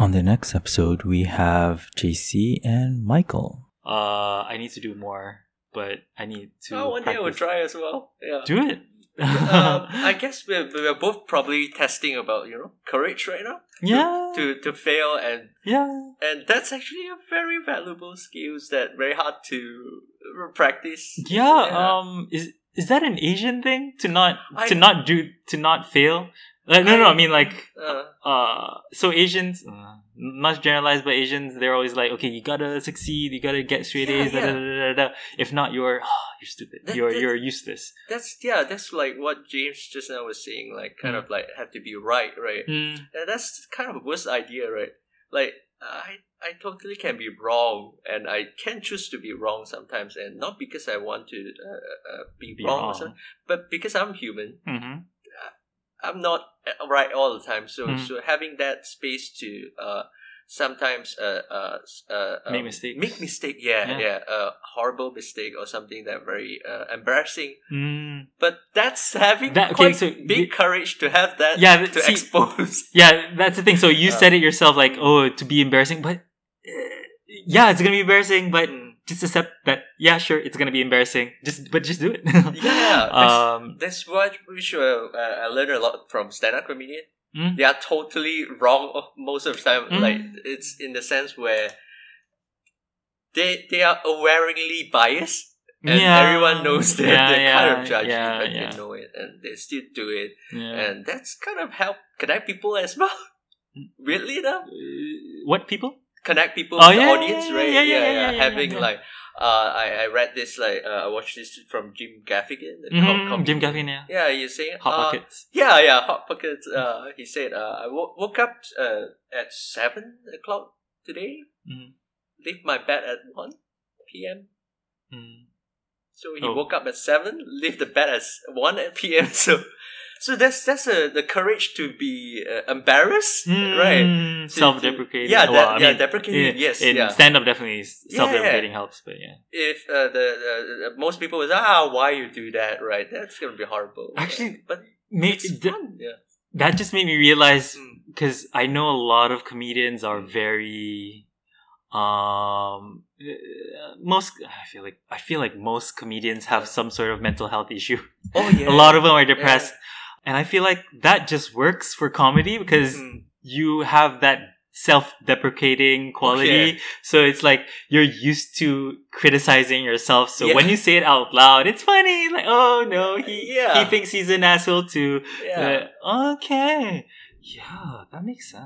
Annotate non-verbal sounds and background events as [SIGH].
On the next episode, we have JC and Michael. Uh, I need to do more, but I need to. Oh, one day I will try as well. Yeah. Do it. um, [LAUGHS] I guess we're, we're both probably testing about you know courage right now. yeah. To to fail and yeah. and that's actually a very valuable skills that very hard to practice. Yeah. Yeah. Um. Is is that an Asian thing to not I- to not do to not fail? Like no, no. I mean like Uh, uh. So Asians, uh, not generalized, but Asians, they're always like, okay, you gotta succeed, you gotta get straight Yeah, A's. Da, yeah. da, da, da, da. If not, you're [SIGHS] you're stupid. That- you're that- you're useless. that's yeah. That's like what James just now was saying. Like kind Mm. of like have to be right, right? Mm. And that's kind of a worst idea, right? Like I I totally can be wrong, and I can choose to be wrong sometimes, and not because I want to uh, uh, be, Be wrong, or wrong. something, but because I'm human. hmm I'm not uh, right all the time. So Mm. so having that space to uh sometimes uh uh, uh Make um, mistakes. make mistake yeah Yeah. yeah a horrible mistake or something that very uh, embarrassing. Mm. But that's [LAUGHS] having That- okay, quite so big you- courage to have that Yeah, to see- expose. [LAUGHS] Yeah, that's the thing. So you Uh, said it yourself, like, oh, to be embarrassing, but uh, yeah, it's gonna be embarrassing, but Mm. Just accept that. Yeah, sure, it's gonna be embarrassing. Just, but just do it. [LAUGHS] Yeah, [LAUGHS] that's- um. That's what we should. Uh, I learned a lot from stand-up comedian. Mm. They are totally wrong most of the time. Mm. Like it's in the sense where they they are awareingly biased, and Yeah. everyone knows that Yeah, they're kind of yeah, judgy, yeah, but yeah. they know it, and they still do it, Yeah. and that's kind of help connect people as well. [LAUGHS] Weirdly enough, Uh, what people? Connect people Oh, with the audience, yeah, right? yeah, yeah, yeah, yeah, yeah, Having yeah. like, uh, I I read this like uh, I watched this from Jim Gaffigan, com- Mhm, comedian. Jim Gaffigan, yeah. Yeah, you saying Hot uh, pockets. Yeah, yeah, hot pockets. Uh, he said, uh, I wo- woke up uh, at seven o'clock today. Mhm. Leave my bed at one p.m. Mm. So he Oh. woke up at seven, leave the bed at one p.m. [LAUGHS] So, so that's that's uh, the courage to be uh, embarrassed, right? Mm, To- Self-deprecating. Yeah, Well, I yeah, mean, deprecating. in, yes, in yeah. stand-up, definitely self-deprecating helps, but yeah. if uh, the, the, most people was ah why you do that right that's gonna be horrible Actually, but it's fun yeah that just made me realize Mm. because I know a lot of comedians are Mm. very um most I feel like I feel like most comedians have some sort of mental health issue. oh yeah [LAUGHS] A lot of them are depressed. And I feel like that just works for comedy because Mm. you have that self-deprecating quality. So it's like you're used to criticizing yourself. So Yeah. when you say it out loud, it's funny. Like, oh no, he Yeah. he thinks he's an asshole too. yeah Uh, okay. Yeah, that makes sense.